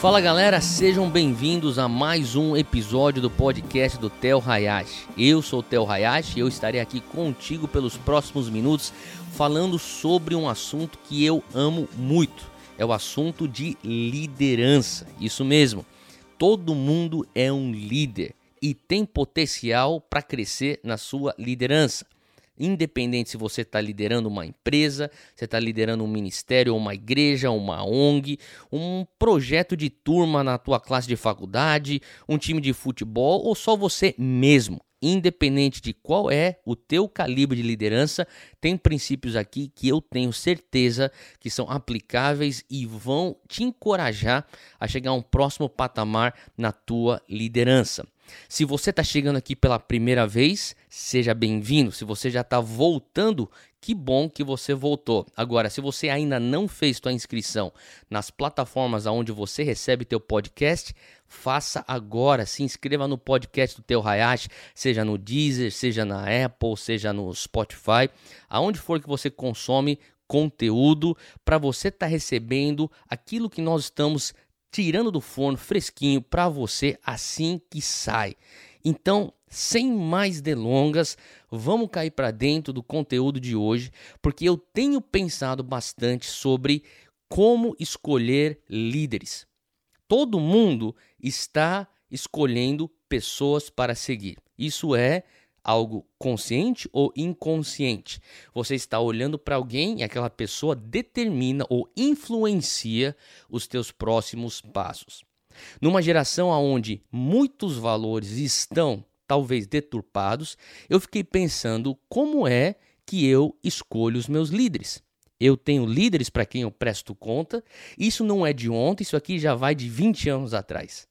Fala galera, sejam bem-vindos a mais um episódio do podcast do Tel Hayashi. Eu sou o Tel Hayashi e eu estarei aqui contigo pelos próximos minutos falando sobre um assunto que eu amo muito. É o assunto de liderança. Isso mesmo. Todo mundo é um líder e tem potencial para crescer na sua liderança. Independente se você está liderando uma empresa, você está liderando um ministério, uma igreja, uma ONG, um projeto de turma na tua classe de faculdade, um time de futebol ou só você mesmo. Independente de qual é o teu calibre de liderança, tem princípios aqui que eu tenho certeza que são aplicáveis e vão te encorajar a chegar a um próximo patamar na tua liderança. Se você está chegando aqui pela primeira vez, seja bem-vindo. Se você já está voltando, que bom que você voltou. Agora, se você ainda não fez sua inscrição nas plataformas onde você recebe teu podcast, faça agora. Se inscreva no podcast do Teu Hayashi, seja no Deezer, seja na Apple, seja no Spotify, aonde for que você consome conteúdo para você estar tá recebendo aquilo que nós estamos tirando do forno fresquinho para você assim que sai. Então, sem mais delongas, vamos cair para dentro do conteúdo de hoje, porque eu tenho pensado bastante sobre como escolher líderes. Todo mundo está escolhendo pessoas para seguir. Isso é algo consciente ou inconsciente. Você está olhando para alguém e aquela pessoa determina ou influencia os teus próximos passos. Numa geração onde muitos valores estão talvez deturpados, eu fiquei pensando como é que eu escolho os meus líderes. Eu tenho líderes para quem eu presto conta. Isso não é de ontem, isso aqui já vai de 20 anos atrás.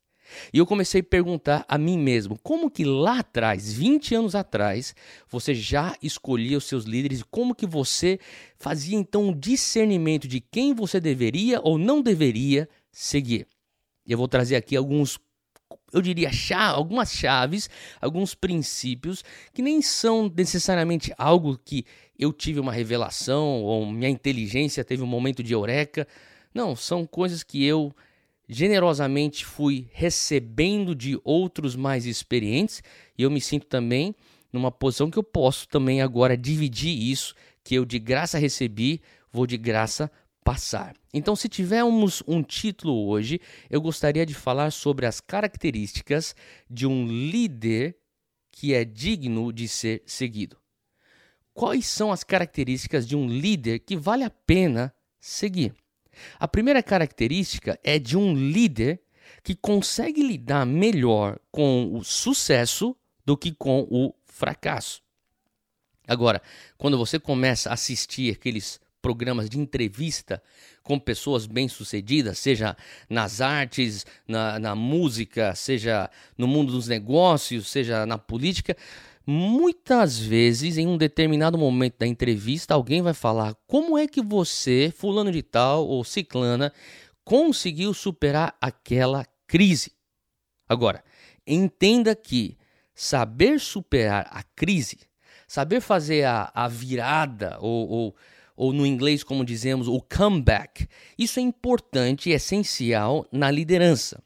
E eu comecei a perguntar a mim mesmo, como que lá atrás, 20 anos atrás, você já escolhia os seus líderes e como que você fazia então um discernimento de quem você deveria ou não deveria seguir. Eu vou trazer aqui alguns eu diria chá, algumas chaves, alguns princípios que nem são necessariamente algo que eu tive uma revelação ou minha inteligência teve um momento de eureka. Não, são coisas que eu generosamente fui recebendo de outros mais experientes e eu me sinto também numa posição que eu posso também agora dividir isso que eu de graça recebi, vou de graça passar. Então, se tivermos um título hoje, eu gostaria de falar sobre as características de um líder que é digno de ser seguido. Quais são as características de um líder que vale a pena seguir? A primeira característica é de um líder que consegue lidar melhor com o sucesso do que com o fracasso. Agora, quando você começa a assistir aqueles programas de entrevista com pessoas bem-sucedidas, seja nas artes, na, na, música, seja no mundo dos negócios, seja na política, Muitas vezes, em um determinado momento da entrevista, alguém vai falar como é que você, fulano de tal ou ciclana, conseguiu superar aquela crise. Agora, entenda que saber superar a crise, saber fazer a, a virada, ou, ou, ou no inglês, como dizemos, o comeback, isso é importante e essencial na liderança.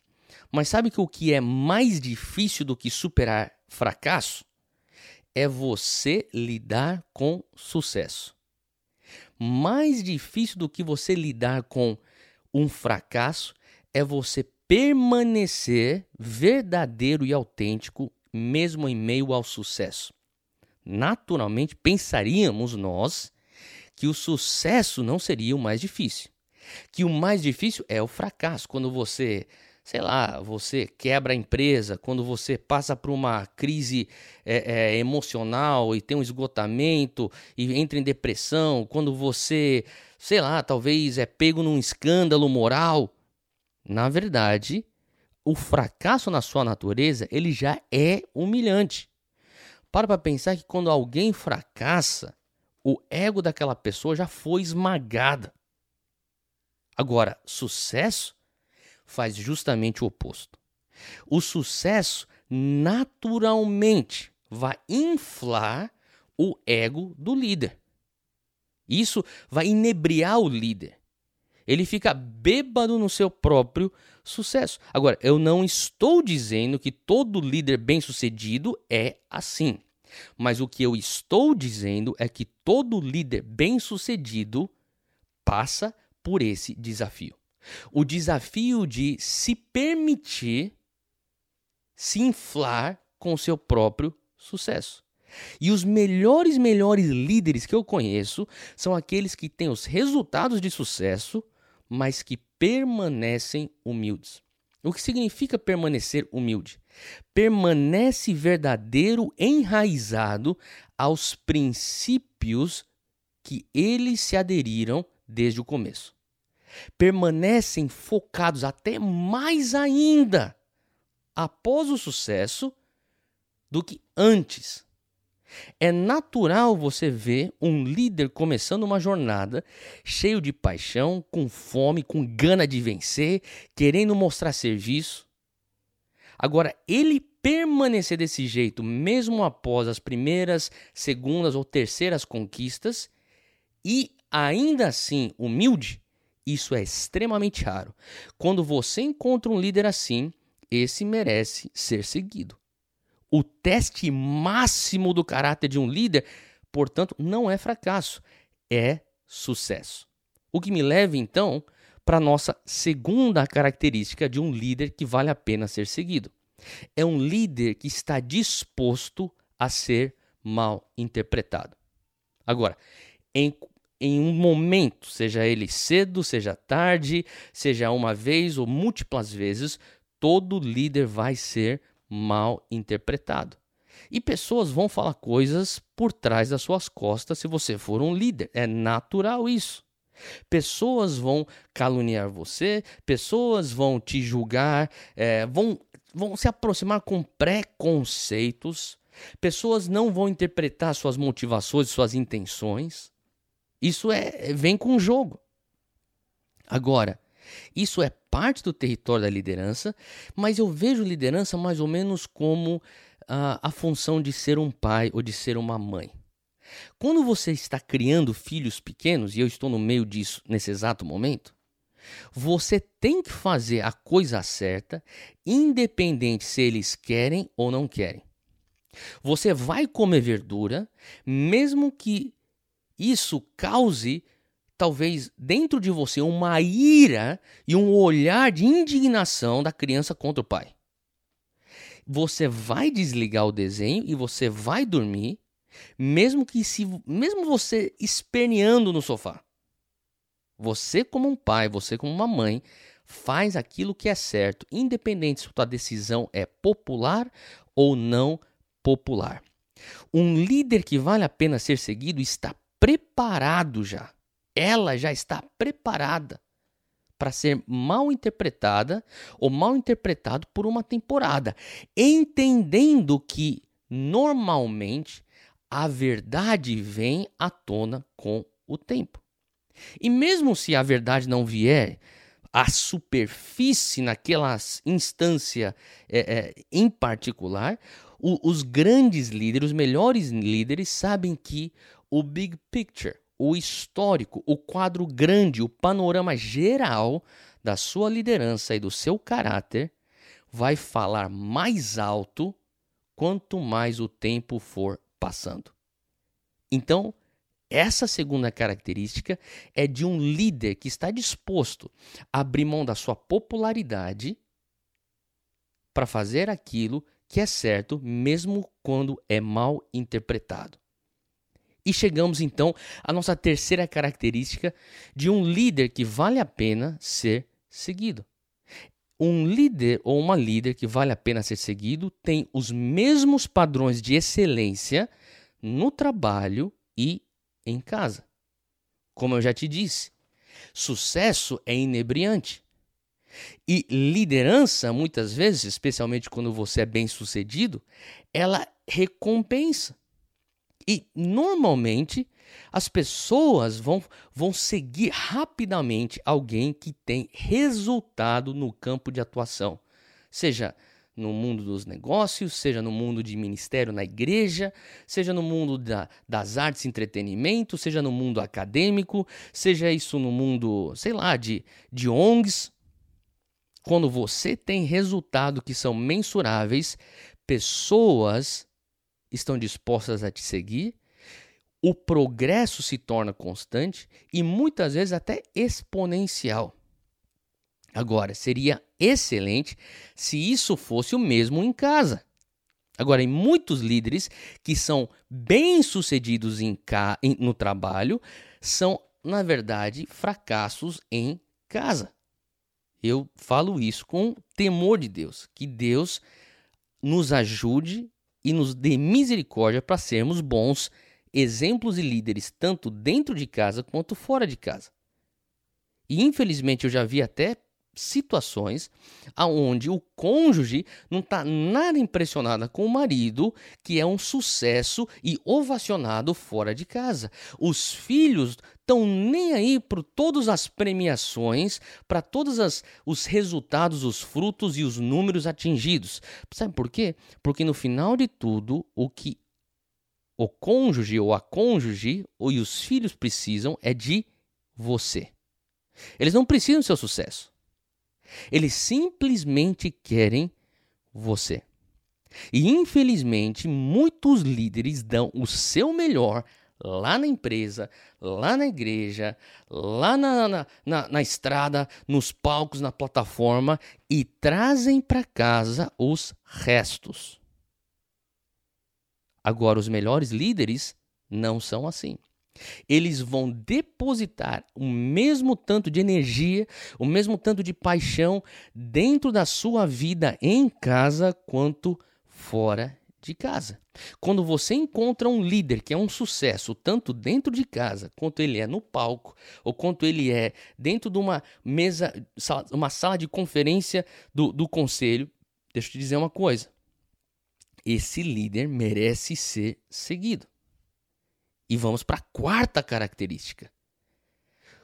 Mas sabe que o que é mais difícil do que superar fracasso? É você lidar com sucesso. Mais difícil do que você lidar com um fracasso é você permanecer verdadeiro e autêntico mesmo em meio ao sucesso. Naturalmente, pensaríamos nós que o sucesso não seria o mais difícil. Que o mais difícil é o fracasso, quando você sei lá, você quebra a empresa, quando você passa por uma crise é, é, emocional e tem um esgotamento e entra em depressão, quando você, sei lá, talvez é pego num escândalo moral. Na verdade, o fracasso na sua natureza, ele já é humilhante. Para para pensar que quando alguém fracassa, o ego daquela pessoa já foi esmagada. Agora, sucesso faz justamente o oposto. O sucesso naturalmente vai inflar o ego do líder. Isso vai inebriar o líder. Ele fica bêbado no seu próprio sucesso. Agora, eu não estou dizendo que todo líder bem-sucedido é assim. Mas o que eu estou dizendo é que todo líder bem-sucedido passa por esse desafio. O desafio de se permitir se inflar com o seu próprio sucesso. E os melhores, melhores líderes que eu conheço são aqueles que têm os resultados de sucesso, mas que permanecem humildes. O que significa permanecer humilde? Permanece verdadeiro, enraizado aos princípios que eles se aderiram desde o começo. Permanecem focados até mais ainda após o sucesso do que antes. É natural você ver um líder começando uma jornada cheio de paixão, com fome, com gana de vencer, querendo mostrar serviço. Agora, ele permanecer desse jeito, mesmo após as primeiras, segundas ou terceiras conquistas, e ainda assim humilde, isso é extremamente raro. Quando você encontra um líder assim, esse merece ser seguido. O teste máximo do caráter de um líder, portanto, não é fracasso, é sucesso. O que me leva então para nossa segunda característica de um líder que vale a pena ser seguido. É um líder que está disposto a ser mal interpretado. Agora, em, em um momento, seja ele cedo, seja tarde, seja uma vez ou múltiplas vezes, todo líder vai ser mal interpretado. E pessoas vão falar coisas por trás das suas costas se você for um líder. É natural isso. Pessoas vão caluniar você, pessoas vão te julgar, é, vão, vão se aproximar com preconceitos, pessoas não vão interpretar suas motivações, suas intenções. Isso é vem com o jogo. Agora, isso é parte do território da liderança, mas eu vejo liderança mais ou menos como uh, a função de ser um pai ou de ser uma mãe. Quando você está criando filhos pequenos, e eu estou no meio disso nesse exato momento, você tem que fazer a coisa certa, independente se eles querem ou não querem. Você vai comer verdura, mesmo que isso cause talvez dentro de você uma ira e um olhar de indignação da criança contra o pai. Você vai desligar o desenho e você vai dormir, mesmo que se mesmo você esperneando no sofá. Você como um pai, você como uma mãe, faz aquilo que é certo, independente se a sua decisão é popular ou não popular. Um líder que vale a pena ser seguido está preparado já ela já está preparada para ser mal interpretada ou mal interpretado por uma temporada, entendendo que normalmente a verdade vem à tona com o tempo. E mesmo se a verdade não vier à superfície naquela instância é, é, em particular, o, os grandes líderes, os melhores líderes, sabem que o big picture, o histórico, o quadro grande, o panorama geral da sua liderança e do seu caráter vai falar mais alto quanto mais o tempo for passando. Então, essa segunda característica é de um líder que está disposto a abrir mão da sua popularidade para fazer aquilo que é certo, mesmo quando é mal interpretado. E chegamos então à nossa terceira característica de um líder que vale a pena ser seguido. Um líder ou uma líder que vale a pena ser seguido tem os mesmos padrões de excelência no trabalho e em casa. Como eu já te disse, sucesso é inebriante. E liderança, muitas vezes, especialmente quando você é bem sucedido, ela recompensa. E normalmente as pessoas vão, vão seguir rapidamente alguém que tem resultado no campo de atuação, seja no mundo dos negócios, seja no mundo de ministério na igreja, seja no mundo da, das artes e entretenimento, seja no mundo acadêmico, seja isso no mundo, sei lá, de, de ONGs. Quando você tem resultados que são mensuráveis, pessoas estão dispostas a te seguir, o progresso se torna constante e muitas vezes até exponencial. Agora, seria excelente se isso fosse o mesmo em casa. Agora, em muitos líderes que são bem-sucedidos em no trabalho são, na verdade, fracassos em casa. Eu falo isso com temor de Deus, que Deus nos ajude e nos dê misericórdia para sermos bons exemplos e líderes tanto dentro de casa quanto fora de casa. E infelizmente eu já vi até situações aonde o cônjuge não está nada impressionado com o marido, que é um sucesso e ovacionado fora de casa. Os filhos estão nem aí para todas as premiações, para todos as, os resultados, os frutos e os números atingidos. Sabe por quê? Porque no final de tudo, o que o cônjuge ou a cônjuge ou e os filhos precisam é de você. Eles não precisam do seu sucesso. Eles simplesmente querem você. E infelizmente, muitos líderes dão o seu melhor lá na empresa, lá na igreja, lá na, na, na, na estrada, nos palcos, na plataforma e trazem para casa os restos. Agora, os melhores líderes não são assim eles vão depositar o mesmo tanto de energia, o mesmo tanto de paixão dentro da sua vida em casa quanto fora de casa. Quando você encontra um líder que é um sucesso, tanto dentro de casa, quanto ele é no palco, ou quanto ele é dentro de uma mesa, uma sala de conferência do, do conselho, deixa eu te dizer uma coisa. Esse líder merece ser seguido. E vamos para a quarta característica.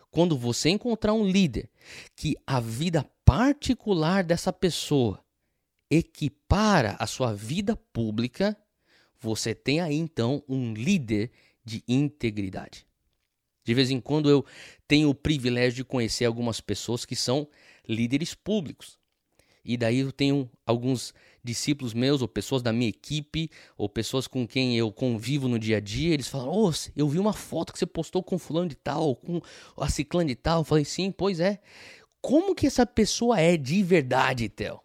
Quando você encontrar um líder que a vida particular dessa pessoa equipara a sua vida pública, você tem aí então um líder de integridade. De vez em quando eu tenho o privilégio de conhecer algumas pessoas que são líderes públicos. E daí eu tenho alguns discípulos meus, ou pessoas da minha equipe, ou pessoas com quem eu convivo no dia a dia, eles falam: Ô, oh, eu vi uma foto que você postou com fulano de tal, com a ciclano de tal. Eu falei: sim, pois é. Como que essa pessoa é de verdade, Theo?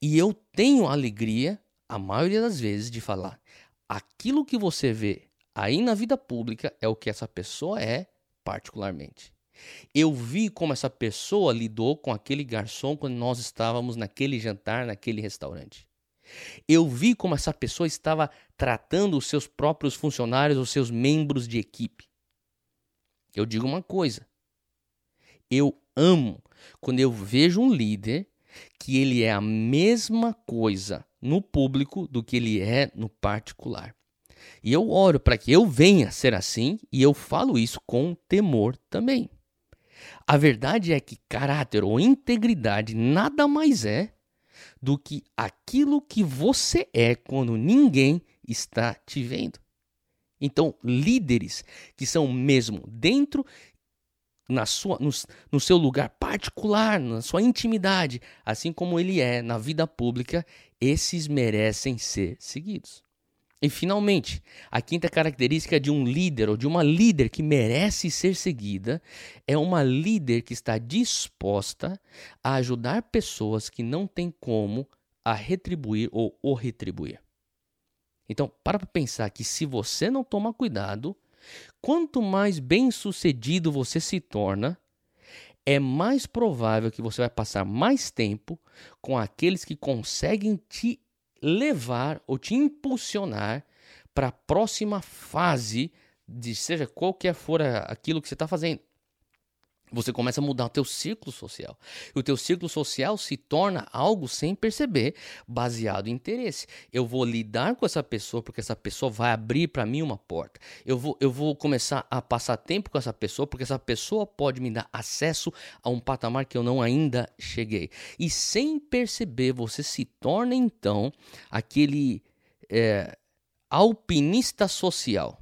E eu tenho a alegria, a maioria das vezes, de falar: aquilo que você vê aí na vida pública é o que essa pessoa é particularmente. Eu vi como essa pessoa lidou com aquele garçom quando nós estávamos naquele jantar, naquele restaurante. Eu vi como essa pessoa estava tratando os seus próprios funcionários, os seus membros de equipe. Eu digo uma coisa. Eu amo quando eu vejo um líder que ele é a mesma coisa no público do que ele é no particular. E eu oro para que eu venha ser assim e eu falo isso com temor também. A verdade é que caráter ou integridade nada mais é do que aquilo que você é quando ninguém está te vendo. Então, líderes que são mesmo dentro na sua, no, no, seu lugar particular, na sua intimidade, assim como ele é na vida pública, esses merecem ser seguidos. E finalmente, a quinta característica de um líder ou de uma líder que merece ser seguida é uma líder que está disposta a ajudar pessoas que não têm como a retribuir ou o retribuir. Então, para pensar que se você não toma cuidado, quanto mais bem-sucedido você se torna, é mais provável que você vai passar mais tempo com aqueles que conseguem te levar ou te impulsionar para a próxima fase de seja qualquer for aquilo que você está fazendo. Você começa a mudar o teu círculo social. E o teu círculo social se torna algo sem perceber, baseado em interesse. Eu vou lidar com essa pessoa porque essa pessoa vai abrir para mim uma porta. Eu vou, eu vou começar a passar tempo com essa pessoa porque essa pessoa pode me dar acesso a um patamar que eu não ainda cheguei. E sem perceber, você se torna então aquele é, alpinista social.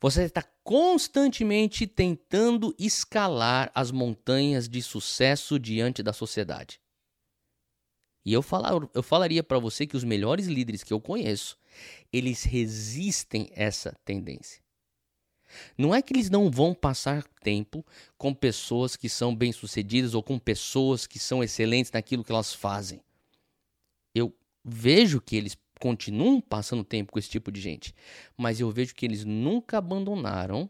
Você está constantemente tentando escalar as montanhas de sucesso diante da sociedade. E eu, falar, eu falaria para você que os melhores líderes que eu conheço, eles resistem essa tendência. Não é que eles não vão passar tempo com pessoas que são bem-sucedidas ou com pessoas que são excelentes naquilo que elas fazem. Eu vejo que eles continuam passando tempo com esse tipo de gente, mas eu vejo que eles nunca abandonaram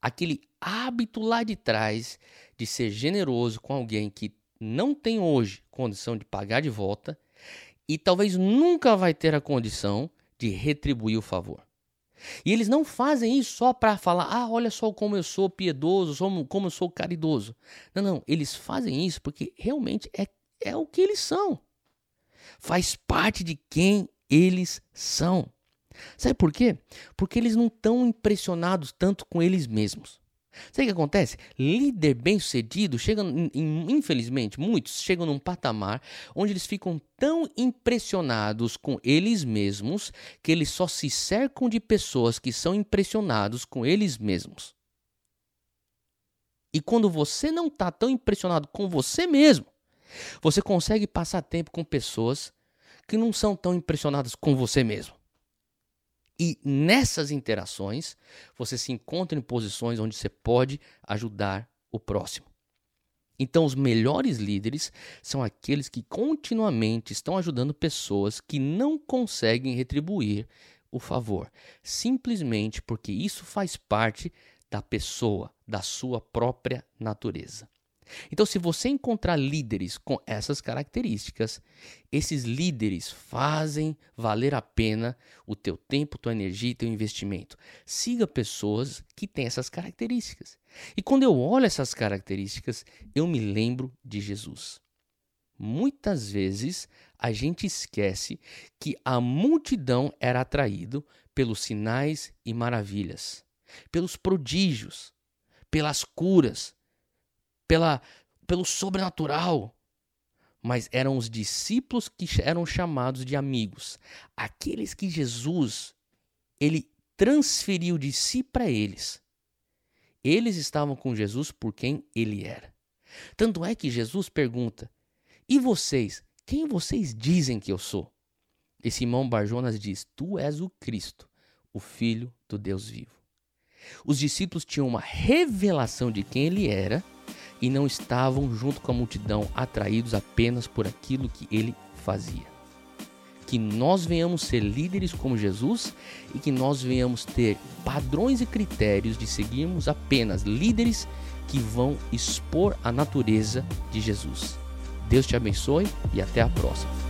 aquele hábito lá de trás de ser generoso com alguém que não tem hoje condição de pagar de volta e talvez nunca vai ter a condição de retribuir o favor. E eles não fazem isso só para falar, ah, olha só como eu sou piedoso, como eu sou caridoso. Não, não, eles fazem isso porque realmente é, é o que eles são faz parte de quem eles são. Sabe por quê? Porque eles não estão impressionados tanto com eles mesmos. Sabe o que acontece? Líder bem-sucedido chega, infelizmente, muitos chegam num patamar onde eles ficam tão impressionados com eles mesmos que eles só se cercam de pessoas que são impressionados com eles mesmos. E quando você não está tão impressionado com você mesmo, você consegue passar tempo com pessoas que não são tão impressionadas com você mesmo. E nessas interações, você se encontra em posições onde você pode ajudar o próximo. Então, os melhores líderes são aqueles que continuamente estão ajudando pessoas que não conseguem retribuir o favor, simplesmente porque isso faz parte da pessoa, da sua própria natureza. Então, se você encontrar líderes com essas características, esses líderes fazem valer a pena o teu tempo, tua energia e teu investimento. Siga pessoas que têm essas características. E quando eu olho essas características, eu me lembro de Jesus. Muitas vezes a gente esquece que a multidão era atraído pelos sinais e maravilhas, pelos prodígios, pelas curas, pela, pelo sobrenatural. Mas eram os discípulos que eram chamados de amigos, aqueles que Jesus ele transferiu de si para eles. Eles estavam com Jesus por quem ele era. Tanto é que Jesus pergunta: E vocês? Quem vocês dizem que eu sou? E Simão Barjonas diz: Tu és o Cristo, o Filho do Deus vivo. Os discípulos tinham uma revelação de quem ele era e não estavam junto com a multidão atraídos apenas por aquilo que ele fazia. Que nós venhamos ser líderes como Jesus e que nós venhamos ter padrões e critérios de seguirmos apenas líderes que vão expor a natureza de Jesus. Deus te abençoe e até a próxima.